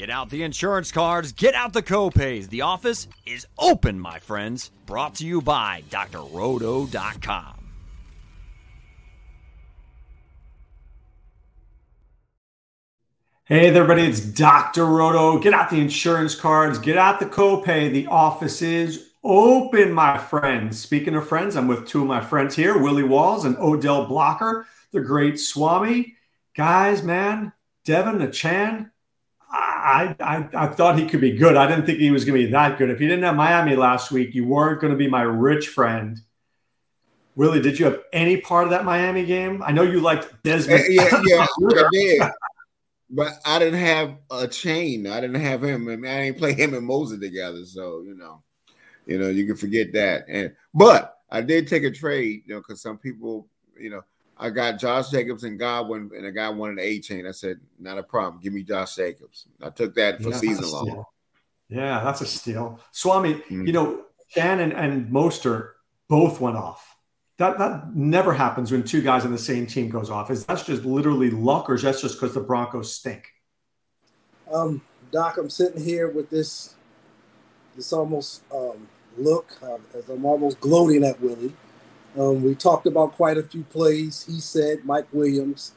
Get out the insurance cards, get out the copays. The office is open, my friends. Brought to you by drroto.com. Hey there, everybody, it's Dr. Roto. Get out the insurance cards, get out the copay. The office is open, my friends. Speaking of friends, I'm with two of my friends here, Willie Walls and Odell Blocker, the great Swami. Guys, man, Devin, the Chan, I, I, I thought he could be good. I didn't think he was going to be that good. If you didn't have Miami last week, you weren't going to be my rich friend. Willie, did you have any part of that Miami game? I know you liked Desmond. Eh, yeah, yeah, I did. But I didn't have Achane. I didn't have him. I, mean, I didn't play him and Mostert together. So you know, you know, you can forget that. And but I did take a trade, you know, because some people, you know, I got Josh Jacobs and Godwin, and a guy wanted an Achane. I said, not a problem. Give me Josh Jacobs. I took that for yeah, season long. Yeah, that's a steal. Swami, mm-hmm. you know, Achane and Mostert both went off. That that never happens when two guys on the same team goes off. Is that's just literally luck, or is that just because the Broncos stink? Um, Doc, I'm sitting here with this this almost um, look uh, as I'm almost gloating at Willie um, we talked about quite a few plays. He said Mike Williams,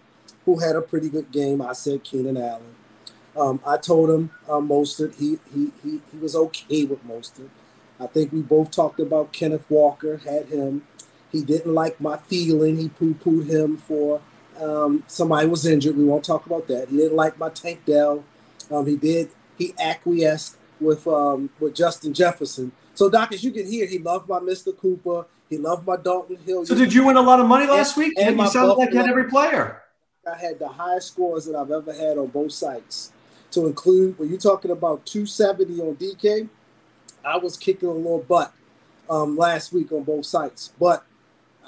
who had a pretty good game. I said Keenan Allen. Um, I told him uh, Mostert. He, he he he was okay with Mostert. I think we both talked about Kenneth Walker. Had him. He didn't like my feeling. He poo pooed him for um, somebody was injured. We won't talk about that. He didn't like my Tank Dell. Um, he did. He acquiesced with um, with Justin Jefferson. So, Doc, as you can hear, he loved my Mr. Cooper. He loved my Dalton Hill. So, did you win a lot of money last and, week? And you sound like you had every player. I had the highest scores that I've ever had on both sites. To include, when you're talking about 270 on DK, I was kicking a little butt um, last week on both sites. But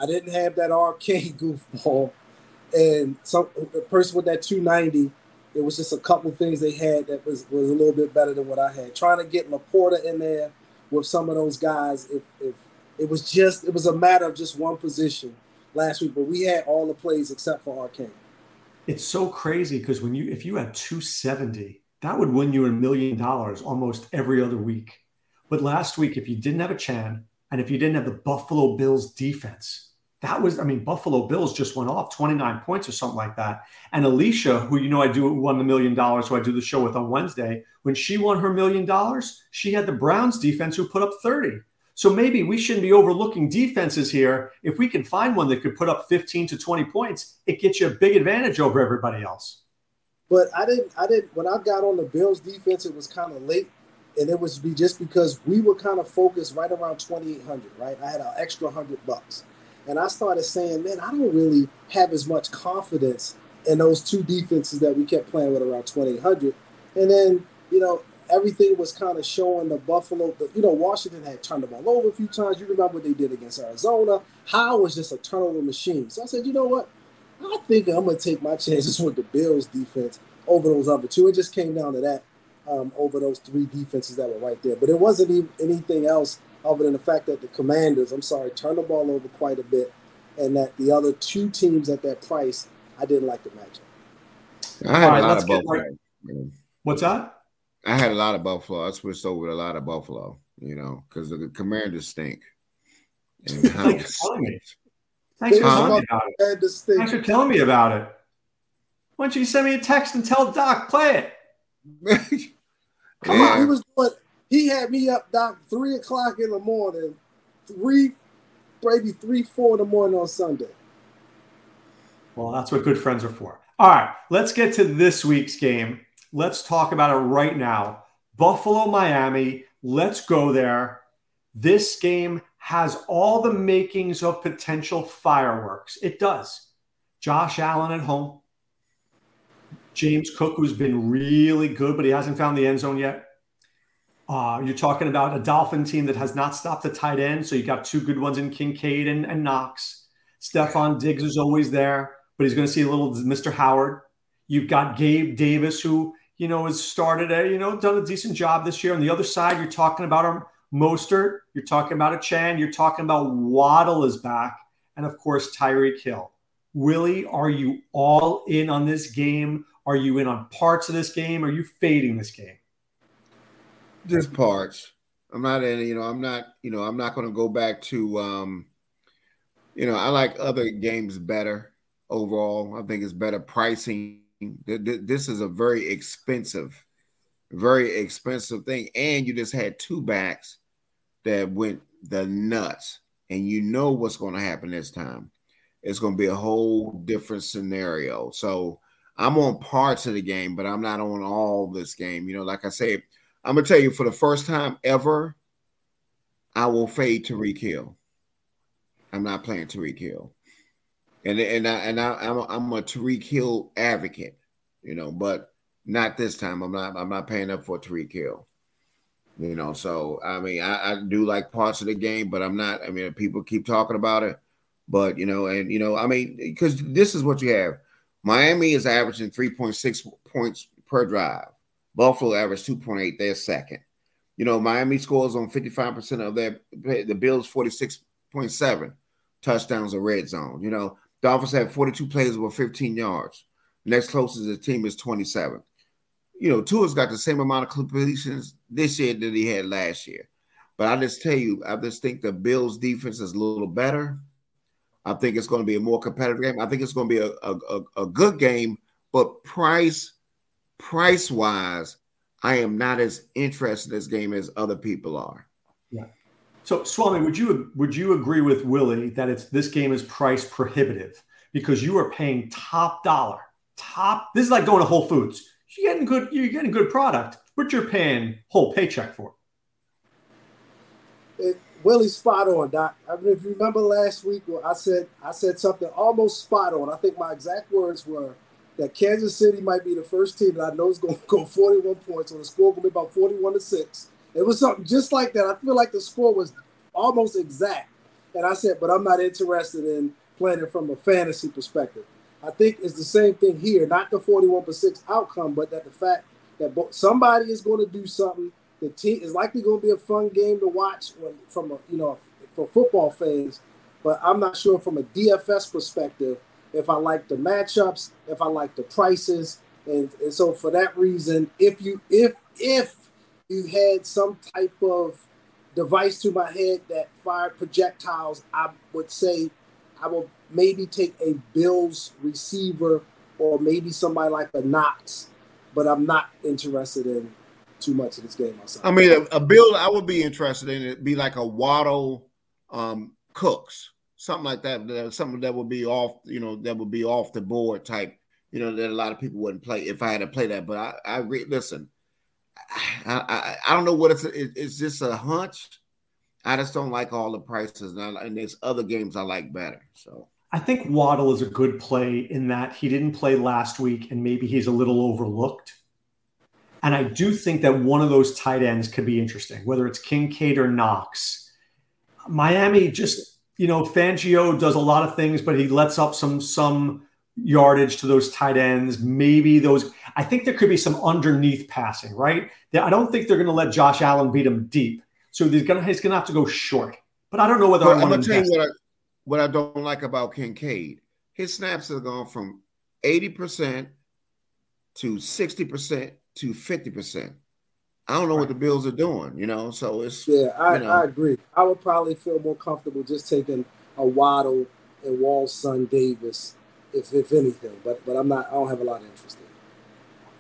I didn't have that Achane goofball. And some the person with that 290, it was just a couple things they had that was, was a little bit better than what I had. Trying to get LaPorta in there with some of those guys, if, if it was just it was a matter of just one position last week, but we had all the plays except for Achane. It's so crazy because when you if you had 270, that would win you a million dollars almost every other week. But last week, if you didn't have Achane and if you didn't have the Buffalo Bills defense, that was, I mean, Buffalo Bills just went off 29 points or something like that. And Alicia, who you know I do won the million dollars, who I do the show with on Wednesday, when she won her million dollars, she had the Browns defense who put up 30. So maybe we shouldn't be overlooking defenses here. If we can find one that could put up 15 to 20 points, it gets you a big advantage over everybody else. But I didn't, I didn't, when I got on the Bills defense, it was kind of late. And it was just because we were kind of focused right around 2,800, right? I had an extra 100 bucks. And I started saying, man, I don't really have as much confidence in those two defenses that we kept playing with around 2,800. And then, you know, everything was kind of showing the Buffalo. The, you know, Washington had turned the ball over a few times. You remember what they did against Arizona? How was just a turnover machine. So I said, you know what? I think I'm going to take my chances with the Bills defense over those other two. It just came down to that um, over those three defenses that were right there. But it wasn't even anything else other than the fact that the Commanders, I'm sorry, turned the ball over quite a bit, and that the other two teams at that price, I didn't like the matchup. I had right, a lot of Buffalo. Right. What's that? I had a lot of Buffalo. I switched over to a lot of Buffalo, you know, because the Commanders stink. And Thanks for telling me. Thanks for, telling about it. Thanks for telling me about it. Why don't you send me a text and tell Doc play it? Come yeah. on, he was doing. He had me up, Doc, three o'clock in the morning, three, maybe three, four in the morning on Sunday. Well, that's what good friends are for. All right, let's get to this week's game. Let's talk about it right now. Buffalo, Miami. Let's go there. This game has all the makings of potential fireworks. It does. Josh Allen at home. James Cook, who's been really good, but he hasn't found the end zone yet. Uh, you're talking about a Dolphin team that has not stopped the tight end. So you got two good ones in Kincaid and, and Knox. Stefon Diggs is always there, but he's going to see a little Mr. Howard. You've got Gabe Davis, who, you know, has started a, you know, done a decent job this year. On the other side, you're talking about a Mostert. You're talking about Achane. You're talking about Waddle is back. And of course, Tyreek Hill. Willie, are you all in on this game? Are you in on parts of this game? Are you fading this game? Just parts. I'm not in, you know, I'm not, you know, I'm not going to go back to, um, you know, I like other games better overall. I think it's better pricing. This is a very expensive, very expensive thing. And you just had two backs that went the nuts. And you know what's going to happen this time. It's going to be a whole different scenario. So I'm on parts of the game, but I'm not on all this game. You know, like I said, I'm gonna tell you for the first time ever, I will fade Tyreek Hill. I'm not playing Tyreek Hill, and and I, and I, I'm a, I'm a Tyreek Hill advocate, you know, but not this time. I'm not I'm not paying up for Tyreek Hill. You know, so I mean, I, I do like parts of the game, but I'm not. I mean, people keep talking about it, but you know, and you know, I mean, because this is what you have. Miami is averaging 3.6 points per drive. Buffalo averaged 2.8. They're second. You know, Miami scores on 55% of their the Bills 46.7 touchdowns of red zone. You know, Dolphins have 42 plays over 15 yards. Next closest the team is 27. You know, Tua's got the same amount of completions this year that he had last year. But I just tell you, I just think the Bills defense is a little better. I think it's going to be a more competitive game. I think it's going to be a, a, a good game, but price price wise, I am not as interested in this game as other people are. So Swami, would you would you agree with Willie that it's this game is price prohibitive because you are paying top dollar, top. This is like going to Whole Foods. You're getting good. You're getting good product, but you're paying whole paycheck for. It, Willie's spot on, Doc. I mean, if you remember last week, I said I said something almost spot on. I think my exact words were that Kansas City might be the first team that I know is going to go 41 points, on the score going to be about 41 to 6. It was something just like that. I feel like the score was almost exact. And I said, but I'm not interested in playing it from a fantasy perspective. I think it's the same thing here, not the 41 to 6 outcome, but that the fact that somebody is going to do something. The team is likely going to be a fun game to watch when, from a, you know, for football fans. But I'm not sure from a DFS perspective if I like the matchups, if I like the prices, and, and so for that reason, if you if if you had some type of device to my head that fired projectiles, I would say I will maybe take a Bills receiver or maybe somebody like a Knox, but I'm not interested in too much of this game myself. I mean, a, a Bill I would be interested in it be like a Waddle um, Cooks something like that, something that would be off, you know, that would be off the board type, you know, that a lot of people wouldn't play if I had to play that. But I, I agree. Listen, I, I, I don't know what it's. It's just a hunch. I just don't like all the prices, and, I, and there's other games I like better. So I think Waddle is a good play in that he didn't play last week, and maybe he's a little overlooked. And I do think that one of those tight ends could be interesting, whether it's Kincaid or Knox. Miami just you know, Fangio does a lot of things, but he lets up some some yardage to those tight ends. Maybe those. I think there could be some underneath passing, right? I don't think they're going to let Josh Allen beat him deep, so he's going to he's going to have to go short. But I don't know whether well, I am going to tell you what I, what I don't like about Kincaid. His snaps have gone from eighty percent to sixty percent to fifty percent. I don't know right. what the Bills are doing, you know. So it's yeah, I, you know. I agree. I would probably feel more comfortable just taking a Waddle and Wall's son Davis, if if anything. But but I'm not. I don't have a lot of interest in.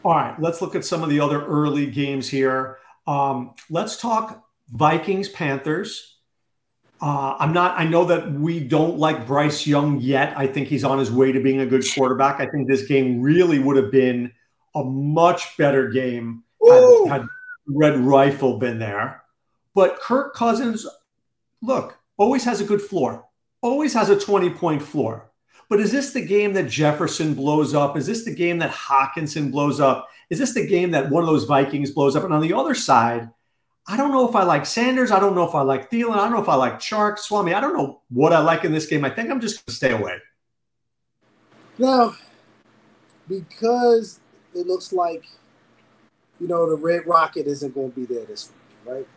All right, let's look at some of the other early games here. Um, let's talk Vikings Panthers. Uh, I'm not. I know that we don't like Bryce Young yet. I think he's on his way to being a good quarterback. I think this game really would have been a much better game had, had red rifle been there. But Kirk Cousins, look, always has a good floor, always has a 20 point floor. But is this the game that Jefferson blows up? Is this the game that Hockenson blows up? Is this the game that one of those Vikings blows up? And on the other side, I don't know if I like Sanders. I don't know if I like Thielen. I don't know if I like Chark, Swami. I don't know what I like in this game. I think I'm just going to stay away. Now, because it looks like – you know, the Red Rocket isn't going to be there this week, right?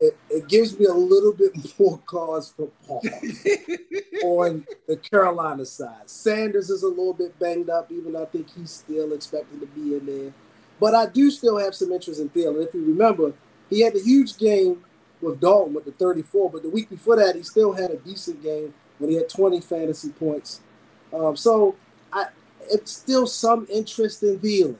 It, it, gives me a little bit more cause for pause on the Carolina side. Sanders is a little bit banged up, even though I think he's still expected to be in there. But I do still have some interest in Thielen. If you remember, he had a huge game with Dalton with the 34, but the week before that, he still had a decent game when he had 20 fantasy points. Um, so I, it's still some interest in Thielen,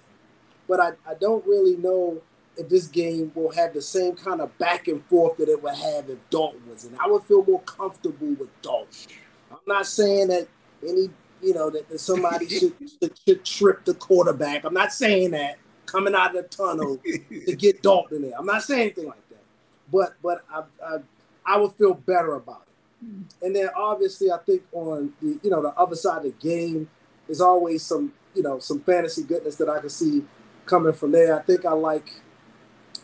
but I, I don't really know if this game will have the same kind of back and forth that it would have if Dalton was in. I would feel more comfortable with Dalton. I'm not saying that any, you know, that, that somebody should, should, should trip the quarterback. I'm not saying that coming out of the tunnel to get Dalton in there. I'm not saying anything like that, but but I, I I would feel better about it. And then obviously, I think on the you know the other side of the game, there's always some you know some fantasy goodness that I can see coming from there. I think I like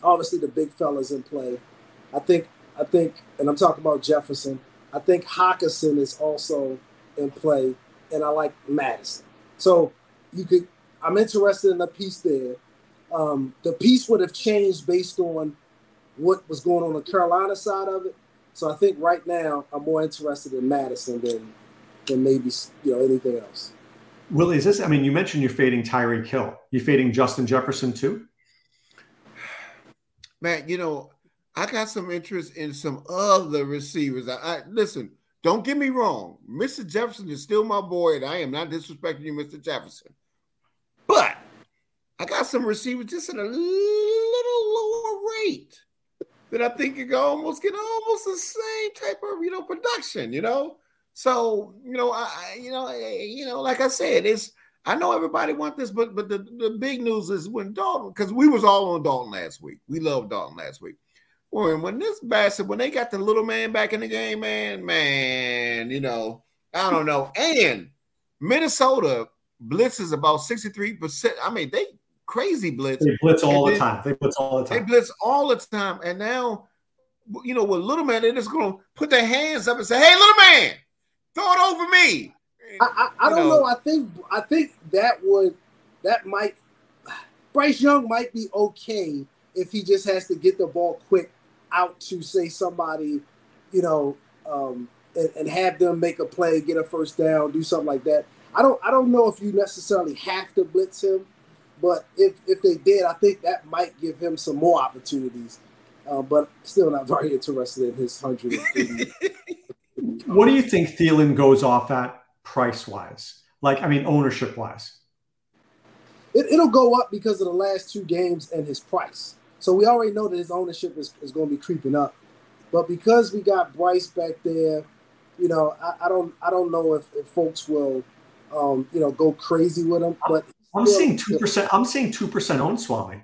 obviously the big fellas in play. I think I think, and I'm talking about Jefferson. I think Hockenson is also in play, and I like Madison. So you could. I'm interested in the piece there. Um, the piece would have changed based on what was going on the Carolina side of it. So I think right now I'm more interested in Madison than than maybe you know anything else. Willie, is this? I mean, you mentioned you're fading Tyreek Hill. You fading Justin Jefferson too? Man, you know, I got some interest in some other receivers. I, I listen. Don't get me wrong, Mr. Jefferson is still my boy, and I am not disrespecting you, Mr. Jefferson. But I got some receivers just at a little lower rate that I think you can almost get almost the same type of you know production, you know. So you know, I you know, you know, like I said, it's I know everybody want this, but but the, the big news is when Dalton, because we was all on Dalton last week. We loved Dalton last week. When when this bastard, when they got the little man back in the game, man, man, you know, I don't know. And Minnesota blitzes about 63%. I mean, they crazy blitz. They blitz all the time. They blitz all the time. They blitz all the time. And now, you know, with little man, they're just gonna put their hands up and say, Hey, little man, throw it over me. I, I, I don't know. know. I think I think that would that might Bryce Young might be okay if he just has to get the ball quick out to say somebody, you know, um, and, and have them make a play, get a first down, do something like that. I don't I don't know if you necessarily have to blitz him, but if if they did, I think that might give him some more opportunities. Uh, but still not very interested in his hundred. what do you think Thielen goes off at price wise? Like, I mean, ownership wise. It, it'll go up because of the last two games and his price. So we already know that his ownership is, is going to be creeping up. But because we got Bryce back there, you know, I, I don't I don't know if, if folks will um, you know, go crazy with him. But I'm seeing two percent. I'm seeing two percent own Swami,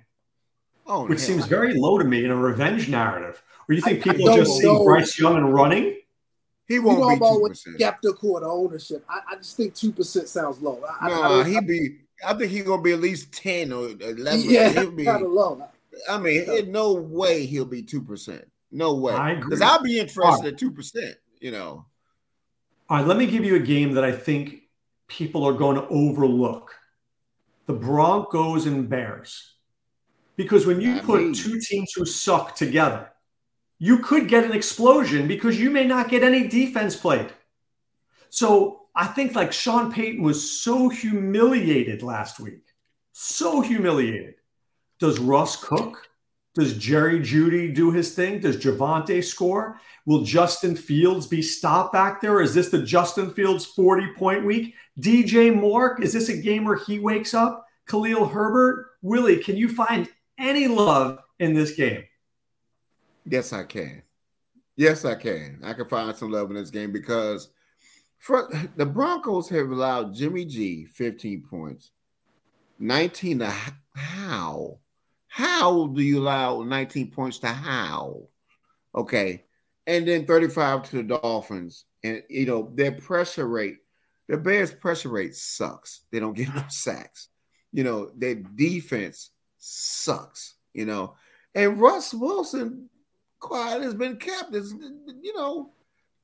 oh, which seems very low to me in a revenge narrative. Or you think people just see Bryce Young and running? He won't you know be two percent. Skeptical of ownership. I, I, just think two percent sounds low. I, no, he be. I think he's gonna be at least ten or eleven. Yeah, he'll be kind of low. I mean, yeah. no way he'll be two percent. No way. Because I'll be interested right. at two percent. You know. All right, let me give you a game that I think people are going to overlook the Broncos and Bears. Because when you put two teams who suck together, you could get an explosion because you may not get any defense played. So I think like Sean Payton was so humiliated last week. So humiliated. Does Russ cook? Does Jerry Jeudy do his thing? Does Javonte score? Will Justin Fields be stopped back there? Is this the Justin Fields 40 point week? DJ Moore, is this a game where he wakes up? Khalil Herbert? Willie, can you find any love in this game? Yes, I can. Yes, I can. I can find some love in this game because for, the Broncos have allowed Jimmy G 15 points, 19 to Howell? How do you allow 19 points to Howell? Okay and then 35 to the Dolphins. And you know, their pressure rate, the Bears' pressure rate sucks. They don't get enough sacks. You know, their defense sucks, you know. And Russ Wilson, quiet has been kept. Is you know,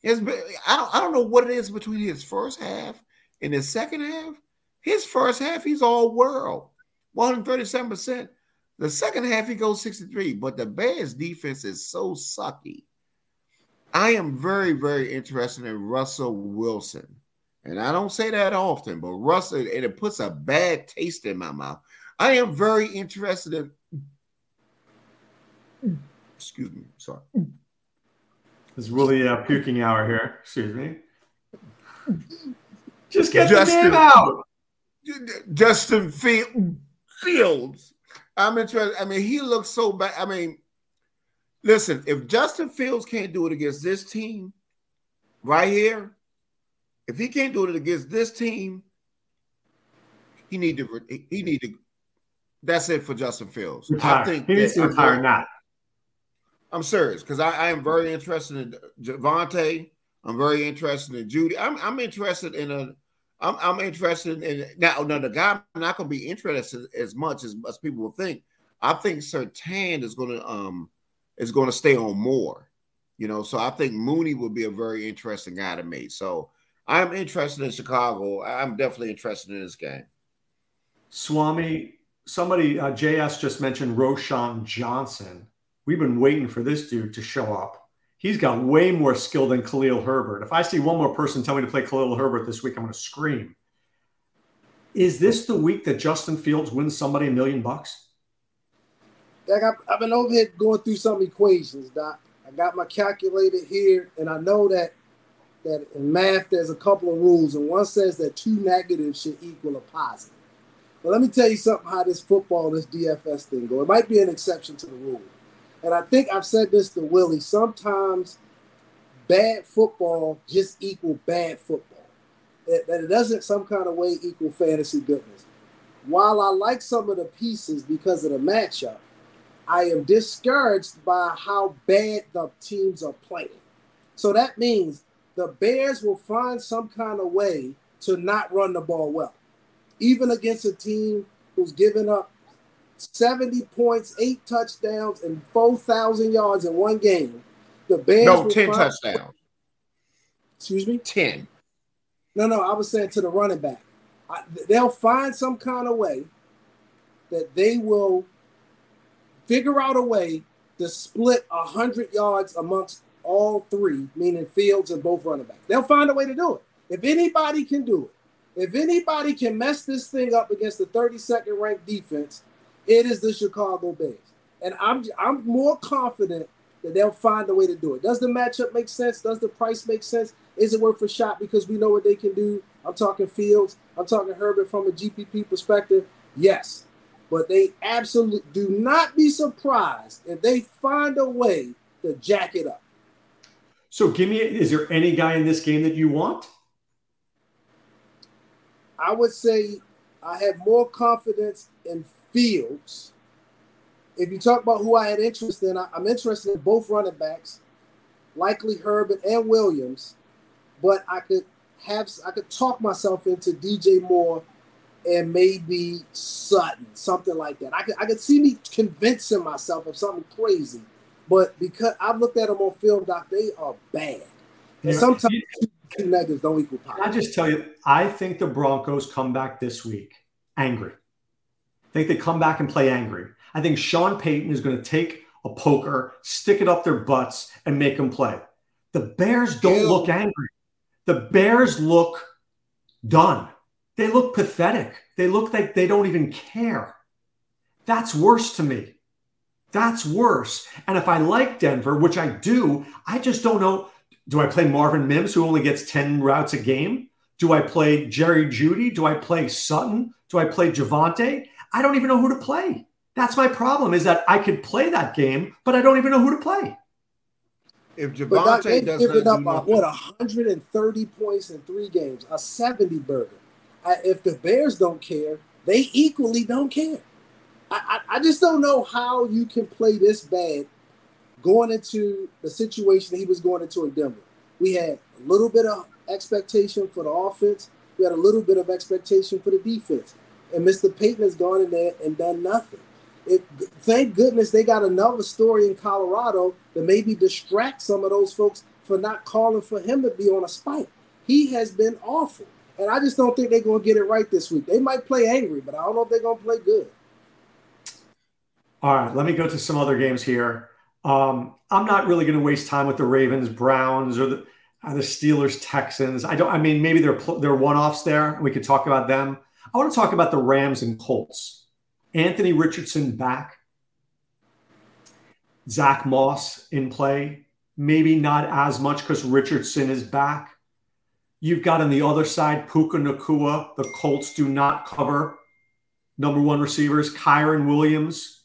has been I don't I don't know what it is between his first half and his second half. His first half, he's all world. 137%. The second half, he goes 63, but the Bears defense is so sucky. I am very, very interested in Russell Wilson. And I don't say that often, but Russell, and it puts a bad taste in my mouth. I am very interested in. Excuse me, sorry. It's really uh, puking hour here. Excuse me. Just get Justin, the name out. Justin Fields. I'm interested. I mean, he looks so bad. I mean, listen, if Justin Fields can't do it against this team right here, if he can't do it against this team, he need to he need to that's it for Justin Fields. Retire. I think he needs to retire now. I'm serious because I, I, am very interested in Javonte. I'm very interested in Jeudy. I'm, I'm interested in a. I'm, I'm interested in now. Now the guy I'm not going to be interested as much as, as people will think. I think Surtain is going to um is going to stay on more. You know, so I think Mooney would be a very interesting guy to me. So I'm interested in Chicago. I'm definitely interested in this game. Swami, somebody uh, JS just mentioned Roschon Johnson. We've been waiting for this dude to show up. He's got way more skill than Khalil Herbert. If I see one more person tell me to play Khalil Herbert this week, I'm going to scream. Is this the week that Justin Fields wins somebody a million bucks? Like I've, I've been over here going through some equations, Doc. I got my calculator here, and I know that that in math there's a couple of rules, and one says that two negatives should equal a positive. But let me tell you something how this football, this DFS thing go. It might be an exception to the rule. And I think I've said this to Willie. Sometimes bad football just equal bad football. That, that it doesn't some kind of way equal fantasy goodness. While I like some of the pieces because of the matchup, I am discouraged by how bad the teams are playing. So that means the Bears will find some kind of way to not run the ball well even against a team who's given up 70 points, eight touchdowns, and 4,000 yards in one game. The Bears. No, 10 find- touchdowns. Excuse me? 10. No, no, I was saying to the running back. I, they'll find some kind of way that they will figure out a way to split 100 yards amongst all three, meaning Fields and both running backs. They'll find a way to do it. If anybody can do it, if anybody can mess this thing up against the 32nd ranked defense, it is the Chicago Bears. And I'm I'm more confident that they'll find a way to do it. Does the matchup make sense? Does the price make sense? Is it worth a shot because we know what they can do? I'm talking Fields. I'm talking Herbert from a GPP perspective. Yes. But they absolutely do not be surprised if they find a way to jack it up. So give me is there any guy in this game that you want? I would say I have more confidence in Fields. If you talk about who I had interest in, I, am interested in both running backs, likely Herbert and Williams, but I could have I could talk myself into DJ Moore and maybe Sutton, something like that. I could I could see me convincing myself of something crazy, but because I've looked at them on film, doc, they are bad. And sometimes two negatives don't equal positive. I just tell you, I think the Broncos come back this week angry. I think they come back and play angry. I think Sean Payton is going to take a poker, stick it up their butts, and make them play. The Bears don't Ew. look angry. The Bears look done. They look pathetic. They look like they don't even care. That's worse to me. That's worse. And if I like Denver, which I do, I just don't know. Do I play Marvin Mims, who only gets 10 routes a game? Do I play Jerry Jeudy? Do I play Sutton? Do I play Javonte? I don't even know who to play. That's my problem is that I could play that game, but I don't even know who to play. If Javonte they've given up a, what 130 points in three games, a 70 burger. I, if the Bears don't care, they equally don't care. I, I, I just don't know how you can play this bad going into the situation that he was going into in Denver. We had a little bit of expectation for the offense. We had a little bit of expectation for the defense. And Mr. Payton has gone in there and done nothing. It, thank goodness they got another story in Colorado that maybe distract some of those folks for not calling for him to be on a spike. He has been awful. And I just don't think they're going to get it right this week. They might play angry, but I don't know if they're going to play good. All right, let me go to some other games here. Um, I'm not really going to waste time with the Ravens, Browns, or the, uh, the Steelers, Texans. I don't. I mean, maybe they're they're one offs there. We could talk about them. I want to talk about the Rams and Colts. Anthony Richardson back. Zach Moss in play. Maybe not as much because Richardson is back. You've got on the other side Puka Nacua. The Colts do not cover number one receivers. Kyren Williams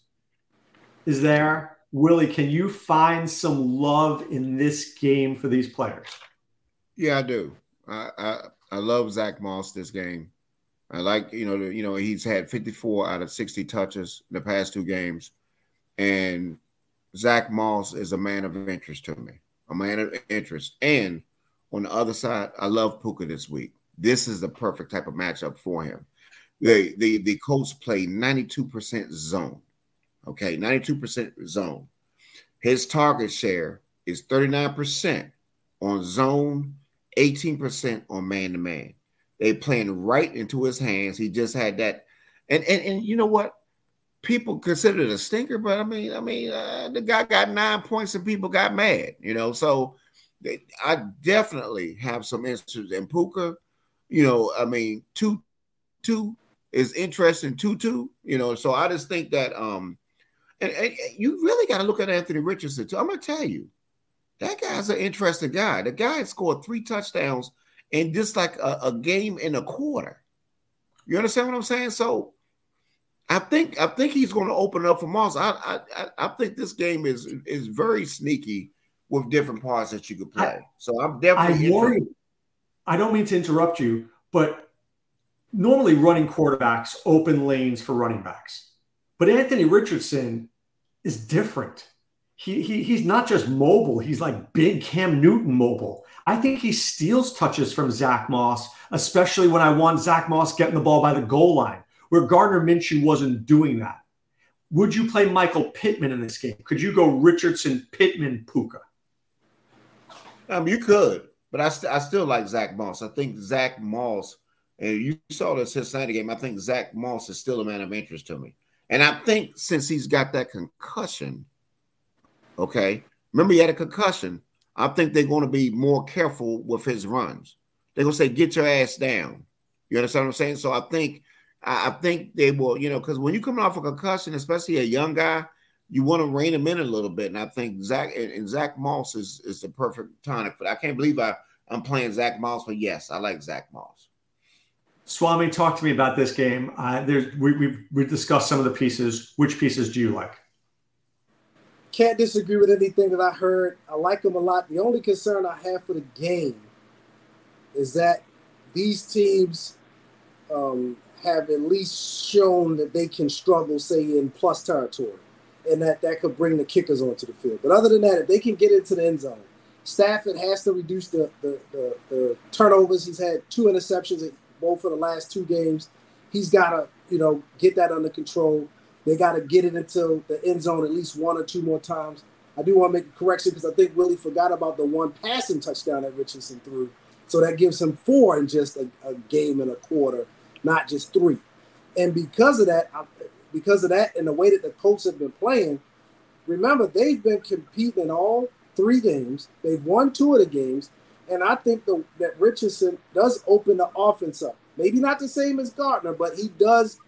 is there. Willie, can you find some love in this game for these players? Yeah, I do. I I, I love Zach Moss this game. I like you know you know he's had 54 out of 60 touches in the past two games, and Zach Moss is a man of interest to me, a man of interest. And on the other side, I love Puka this week. This is the perfect type of matchup for him. The the the Colts play 92% zone. Okay, 92% zone. His target share is 39% on zone, 18% on man to man. They playing right into his hands. He just had that. And and, and you know what? People consider it a stinker, but I mean, I mean, uh, the guy got nine points and people got mad, you know. So they, I definitely have some interest in Puka. You know, I mean, two two is interesting, Tutu. You know, so I just think that um, and, and you really got to look at Anthony Richardson too. I'm gonna tell you, that guy's an interesting guy. The guy scored three touchdowns in just like a, a game in a quarter. You understand what I'm saying? So I think I think he's going to open up for Moss. I, I I think this game is is very sneaky with different parts that you could play. I, so I'm definitely. I worry. I don't mean to interrupt you, but normally running quarterbacks open lanes for running backs, but Anthony Richardson is different. He, he he's not just mobile; he's like big Cam Newton mobile. I think he steals touches from Zach Moss, especially when I want Zach Moss getting the ball by the goal line, where Gardner Minshew wasn't doing that. Would you play Michael Pittman in this game? Could you go Richardson, Pittman, Puka? Um, you could, but I, st- I still like Zach Moss. I think Zach Moss, and you saw the Cincinnati game. I think Zach Moss is still a man of interest to me, and I think since he's got that concussion, okay. Remember, he had a concussion. I think they're going to be more careful with his runs. They're going to say, "Get your ass down." You understand what I'm saying? So I think, I think they will. You know, because when you're coming off a concussion, especially a young guy, you want to rein him in a little bit. And I think Zach and, Zach Moss is is the perfect tonic for that. I can't believe I I'm playing Zach Moss, but yes, I like Zach Moss. Swami, talk to me about this game. Uh, there's we we we discussed some of the pieces. Which pieces do you like? Can't disagree with anything that I heard. I like them a lot. The only concern I have for the game is that these teams um, have at least shown that they can struggle, say, in plus territory, and that that could bring the kickers onto the field. But other than that, if they can get into the end zone, Stafford has to reduce the, the, the, the turnovers. He's had two interceptions both for the last two games. He's got to, you know, get that under control. They got to get it into the end zone at least one or two more times. I do want to make a correction because I think Willie forgot about the one passing touchdown that Richardson threw. So that gives him four in just a, a game and a quarter, not just three. And because of that, because of that, and the way that the Colts have been playing, remember they've been competing in all three games. They've won two of the games, and I think the, that Richardson does open the offense up. Maybe not the same as Gardner, but he does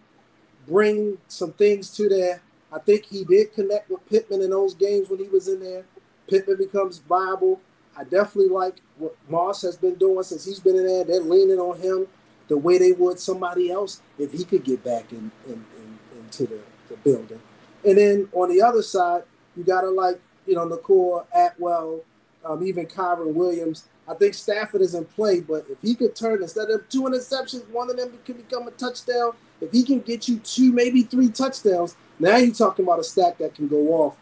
bring some things to there. I think he did connect with Pittman in those games when he was in there. Pittman becomes viable. I definitely like what Moss has been doing since he's been in there. They're leaning on him the way they would somebody else if he could get back in, in, in into the, the building. And then on the other side, you gotta like, you know, Nacua, Atwell, um, even Kyren Williams. I think Stafford is in play, but if he could turn instead of two interceptions, one of them could become a touchdown. If he can get you two, maybe three touchdowns, now you're talking about a stack that can go off.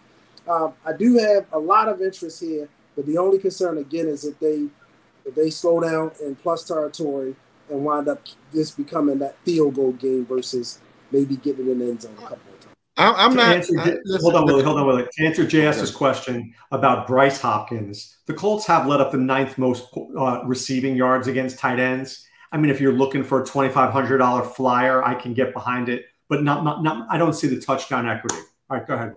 Um, I do have a lot of interest here, but the only concern again is if they if they slow down in plus territory and wind up this becoming that field goal game versus maybe getting an end zone a couple of times. I'm not. Answer, I, hold on, Willie. Hold on, Willie. To answer JS's okay. question about Brycen Hopkins, the Colts have let up the ninth most uh, receiving yards against tight ends. I mean, if you're looking for a $2,500 flyer, I can get behind it, but not, not, not, I don't see the touchdown equity. All right, go ahead.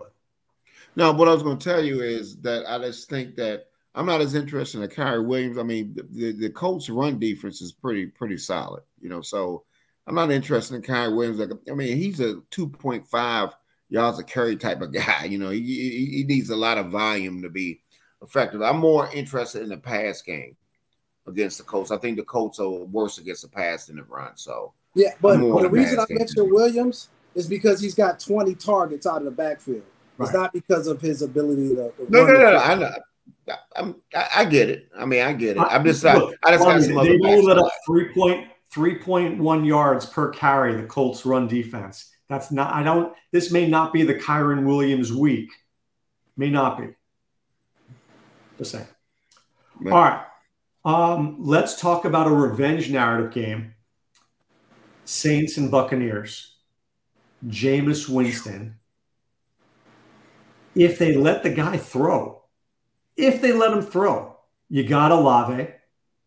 No, what I was going to tell you is that I just think that I'm not as interested in Kyren Williams. I mean, the, the, the Colts' run defense is pretty pretty solid, you know. So I'm not interested in Kyren Williams. Like, I mean, he's a 2.5 yards a carry type of guy. You know, he, he, he needs a lot of volume to be effective. I'm more interested in the pass game against the Colts. I think the Colts are worse against the pass than the run. So yeah, but the reason I mentioned Williams is because he's got 20 targets out of the backfield. Right. It's not because of his ability to. to no, no, no, no, I know. I'm, I, I, get it. I mean, I get it. I'm just. Look, I, I just got some They only let up three point three point one yards per carry. The Colts run defense. That's not. I don't. This may not be the Kyren Williams week. May not be. Just saying. All right. Um, let's talk about a revenge narrative game. Saints and Buccaneers. Jameis Winston. If they let the guy throw, if they let him throw, you got Olave,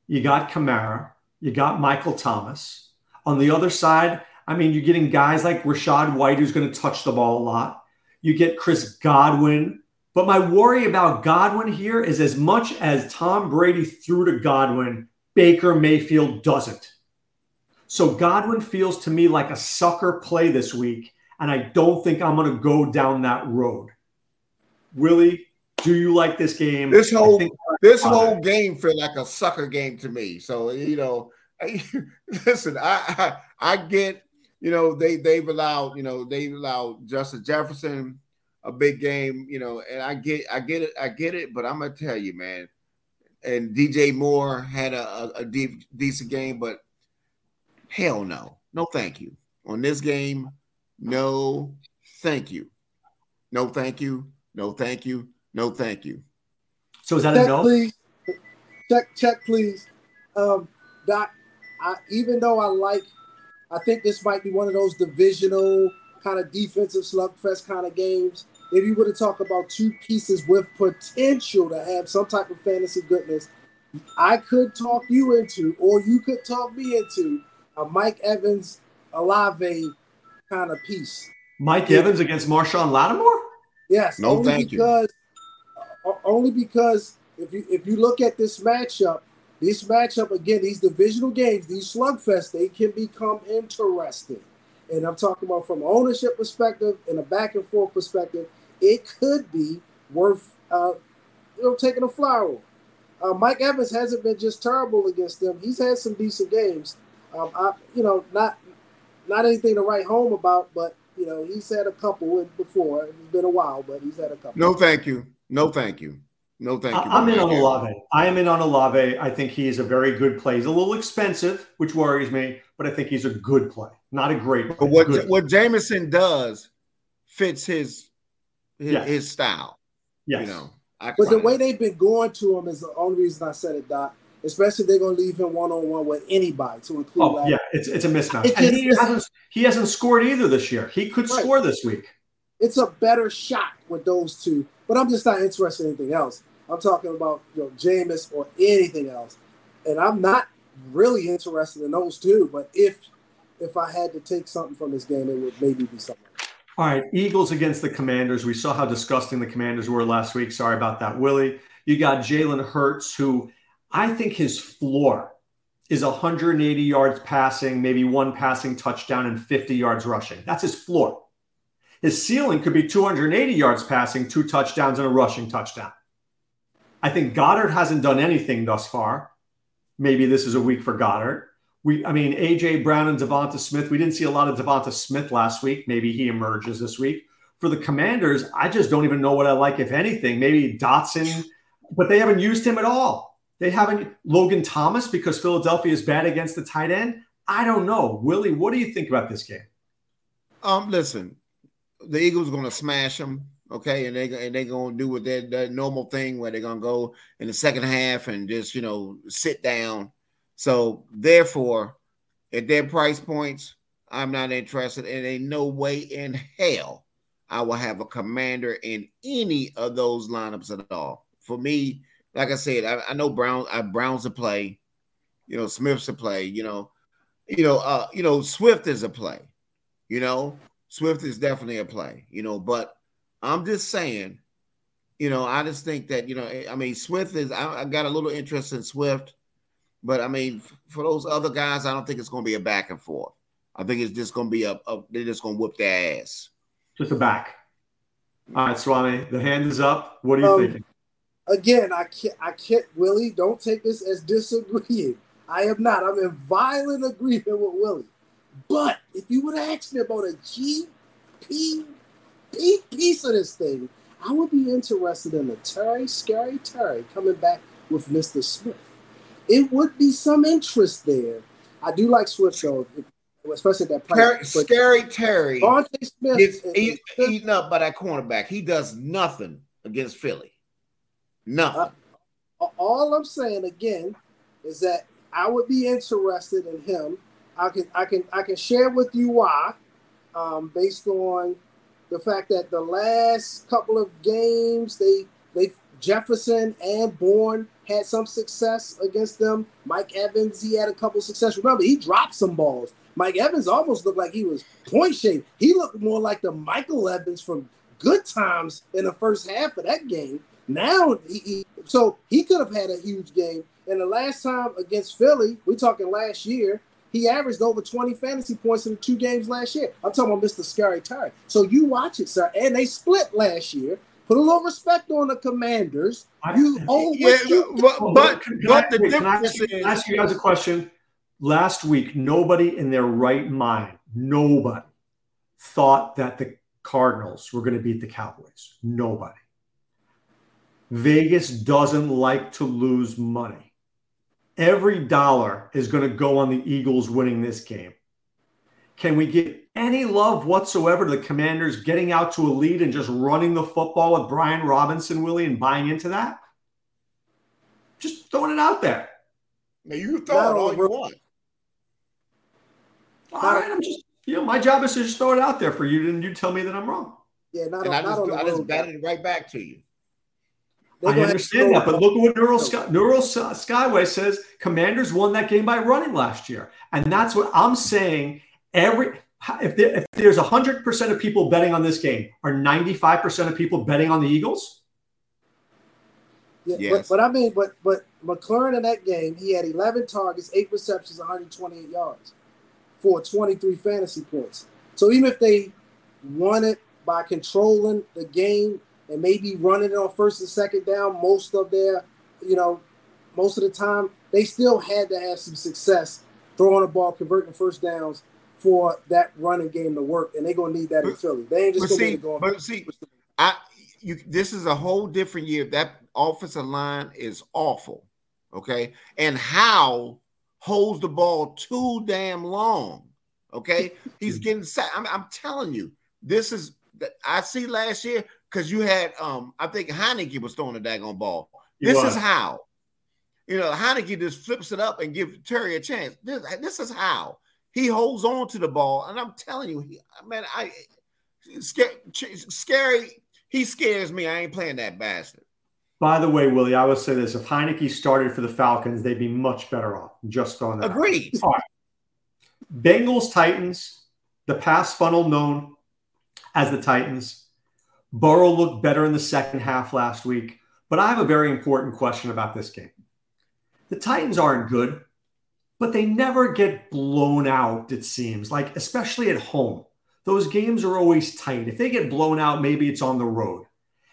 you got Kamara, you got Michael Thomas. On the other side, I mean, you're getting guys like Rachaad White, who's going to touch the ball a lot. You get Chris Godwin. But my worry about Godwin here is as much as Tom Brady threw to Godwin, Baker Mayfield doesn't. So Godwin feels to me like a sucker play this week. And I don't think I'm going to go down that road. Willie, do you like this game? This whole this whole game feel like a sucker game to me. So you know, listen, I, I I get you know they they've allowed you know they've allowed Justin Jefferson a big game, you know, and I get I get it I get it, but I'm gonna tell you, man. And DJ Moore had a, a, a deep, decent game, but hell no, no, thank you on this game. No, thank you. No, thank you. No, thank you. No, thank you. So is that check, a no? Please. Check, check, please. Um, Doc, I, even though I like, I think this might be one of those divisional kind of defensive slugfest kind of games. If you were to talk about two pieces with potential to have some type of fantasy goodness, I could talk you into, or you could talk me into, a Mike Evans, Olave kind of piece. Mike yeah. Evans against Marshon Lattimore? Yes, no, only because you. only because if you if you look at this matchup, this matchup again, these divisional games, these slugfests, they can become interesting. And I'm talking about from ownership perspective and a back and forth perspective, it could be worth uh, you know taking a flyer. Uh, Mike Evans hasn't been just terrible against them. He's had some decent games. Um, I, you know, not not anything to write home about, but you know, he's had a couple before. It's been a while, but he's had a couple. No, thank you. No, thank you. No, thank you. I'm in on Olave. I am in on Olave. I think he is a very good play. He's a little expensive, which worries me, but I think he's a good play, not a great play. But what good what Jameis does fits his his, yes. his style. Yes. You know. but the way they've been going to him is the only reason I said it, Doc especially they're going to leave him one on one with anybody to include. Oh, yeah, it's it's a mismatch. It and he hasn't he hasn't scored either this year. He could right. score this week. It's a better shot with those two, but I'm just not interested in anything else. I'm talking about you know Jameis or anything else, and I'm not really interested in those two. But if if I had to take something from this game, it would maybe be something. All right, Eagles against the Commanders. We saw how disgusting the Commanders were last week. Sorry about that, Willie. You got Jalen Hurts, who I think his floor is 180 yards passing, maybe one passing touchdown, and 50 yards rushing. That's his floor. His ceiling could be 280 yards passing, two touchdowns, and a rushing touchdown. I think Goedert hasn't done anything thus far. Maybe this is a week for Goedert. We, I mean, AJ Brown and Devonta Smith. We didn't see a lot of Devonta Smith last week. Maybe he emerges this week. For the Commanders, I just don't even know what I like, if anything. Maybe Dotson, but they haven't used him at all. They haven't Logan Thomas because Philadelphia is bad against the tight end. I don't know, Willie. What do you think about this game? Um, listen, the Eagles are going to smash them, okay, and they and they're going to do what their, their normal thing where they're to go in the second half and just you know sit down. So therefore, at their price points, I'm not interested, and ain't no way in hell I will have a commander in any of those lineups at all. For me, like I said, I, I know Brown, I, Brown's a play, you know, Smith's a play, you know, you know, uh, you know, Swift is a play, you know, Swift is definitely a play, you know, but I'm just saying, you know, I just think that, you know, I mean, Swift is, I, I got a little interest in Swift, but I mean, for those other guys, I don't think it's going to be a back and forth. I think it's just going to be a, a they're just going to whip their ass. Just a back. All right, Swami, the hand is up. What are you um, thinking? Again, I can't, I can't, Willie, don't take this as disagreeing. I am not. I'm in violent agreement with Willie. But if you would have asked me about a GP piece of this thing, I would be interested in a Terry, Scary Terry coming back with Mr. Smith. It would be some interest there. I do like Swift though, especially that Terry, Scary Terry Smith gets eat, eaten up by that cornerback. He does nothing against Philly. Nothing. Uh, all I'm saying again is that I would be interested in him. I can I can I can share with you why, um, based on the fact that the last couple of games they they Jefferson and Bourne had some success against them. Mike Evans, he had a couple success. Remember, he dropped some balls. Mike Evans almost looked like he was point shaped. He looked more like the Michael Evans from Good Times in the first half of that game. Now, he, he so he could have had a huge game. And the last time against Philly, we're talking last year, he averaged over 20 fantasy points in two games last year. I'm talking about Mr. Scary Terry. So you watch it, sir. And they split last year. Put a little respect on the Commanders. You oh, yeah, you, but but, but the difference Can is. Ask you guys a question. Last week, nobody in their right mind, nobody thought that the Cardinals were going to beat the Cowboys. Nobody. Vegas doesn't like to lose money every dollar is going to go on the Eagles winning this game. Can we give any love whatsoever to the Commanders getting out to a lead and just running the football with Brian Robinson, Willie, and buying into that? Just throwing it out there. Now you throw it all you want. All right, I'm just you know my job is to just throw it out there for you, and you tell me that I'm wrong. Yeah, not, and I just, I just batted it right back to you. I understand that, but look at what Neural, oh. Sky, Neural Skyway says. Commanders won that game by running last year, and that's what I'm saying. Every if, there, if there's hundred percent of people betting on this game, are 95 percent of people betting on the Eagles? Yeah, yes. but, but I mean, but but McLaurin in that game, he had 11 targets, eight receptions, 128 yards, for 23 fantasy points. So even if they won it by controlling the game and maybe running it on first and second down most of their, you know, most of the time, they still had to have some success throwing the ball, converting first downs for that running game to work. And they're gonna need that in Philly. They ain't just gonna see, go But see, I you this is a whole different year. That offensive line is awful. Okay. And Howell holds the ball too damn long. Okay. He's getting set. I'm, I'm telling you, this is I see last year because you had um I think Heinicke was throwing a daggone ball. this is how. You know, Heinicke just flips it up and give Terry a chance. This, this is how he holds on to the ball, and I'm telling you, he, man, I scary, scary. He scares me. I ain't playing that bastard. By the way, Willie, I would say this: if Heinicke started for the Falcons, they'd be much better off. Just on that. Agreed. All right. Bengals Titans, the pass funnel known as the Titans. Burrow looked better in the second half last week, but I have a very important question about this game. The Titans aren't good, but they never get blown out, it seems, like especially at home. Those games are always tight. If they get blown out, maybe it's on the road.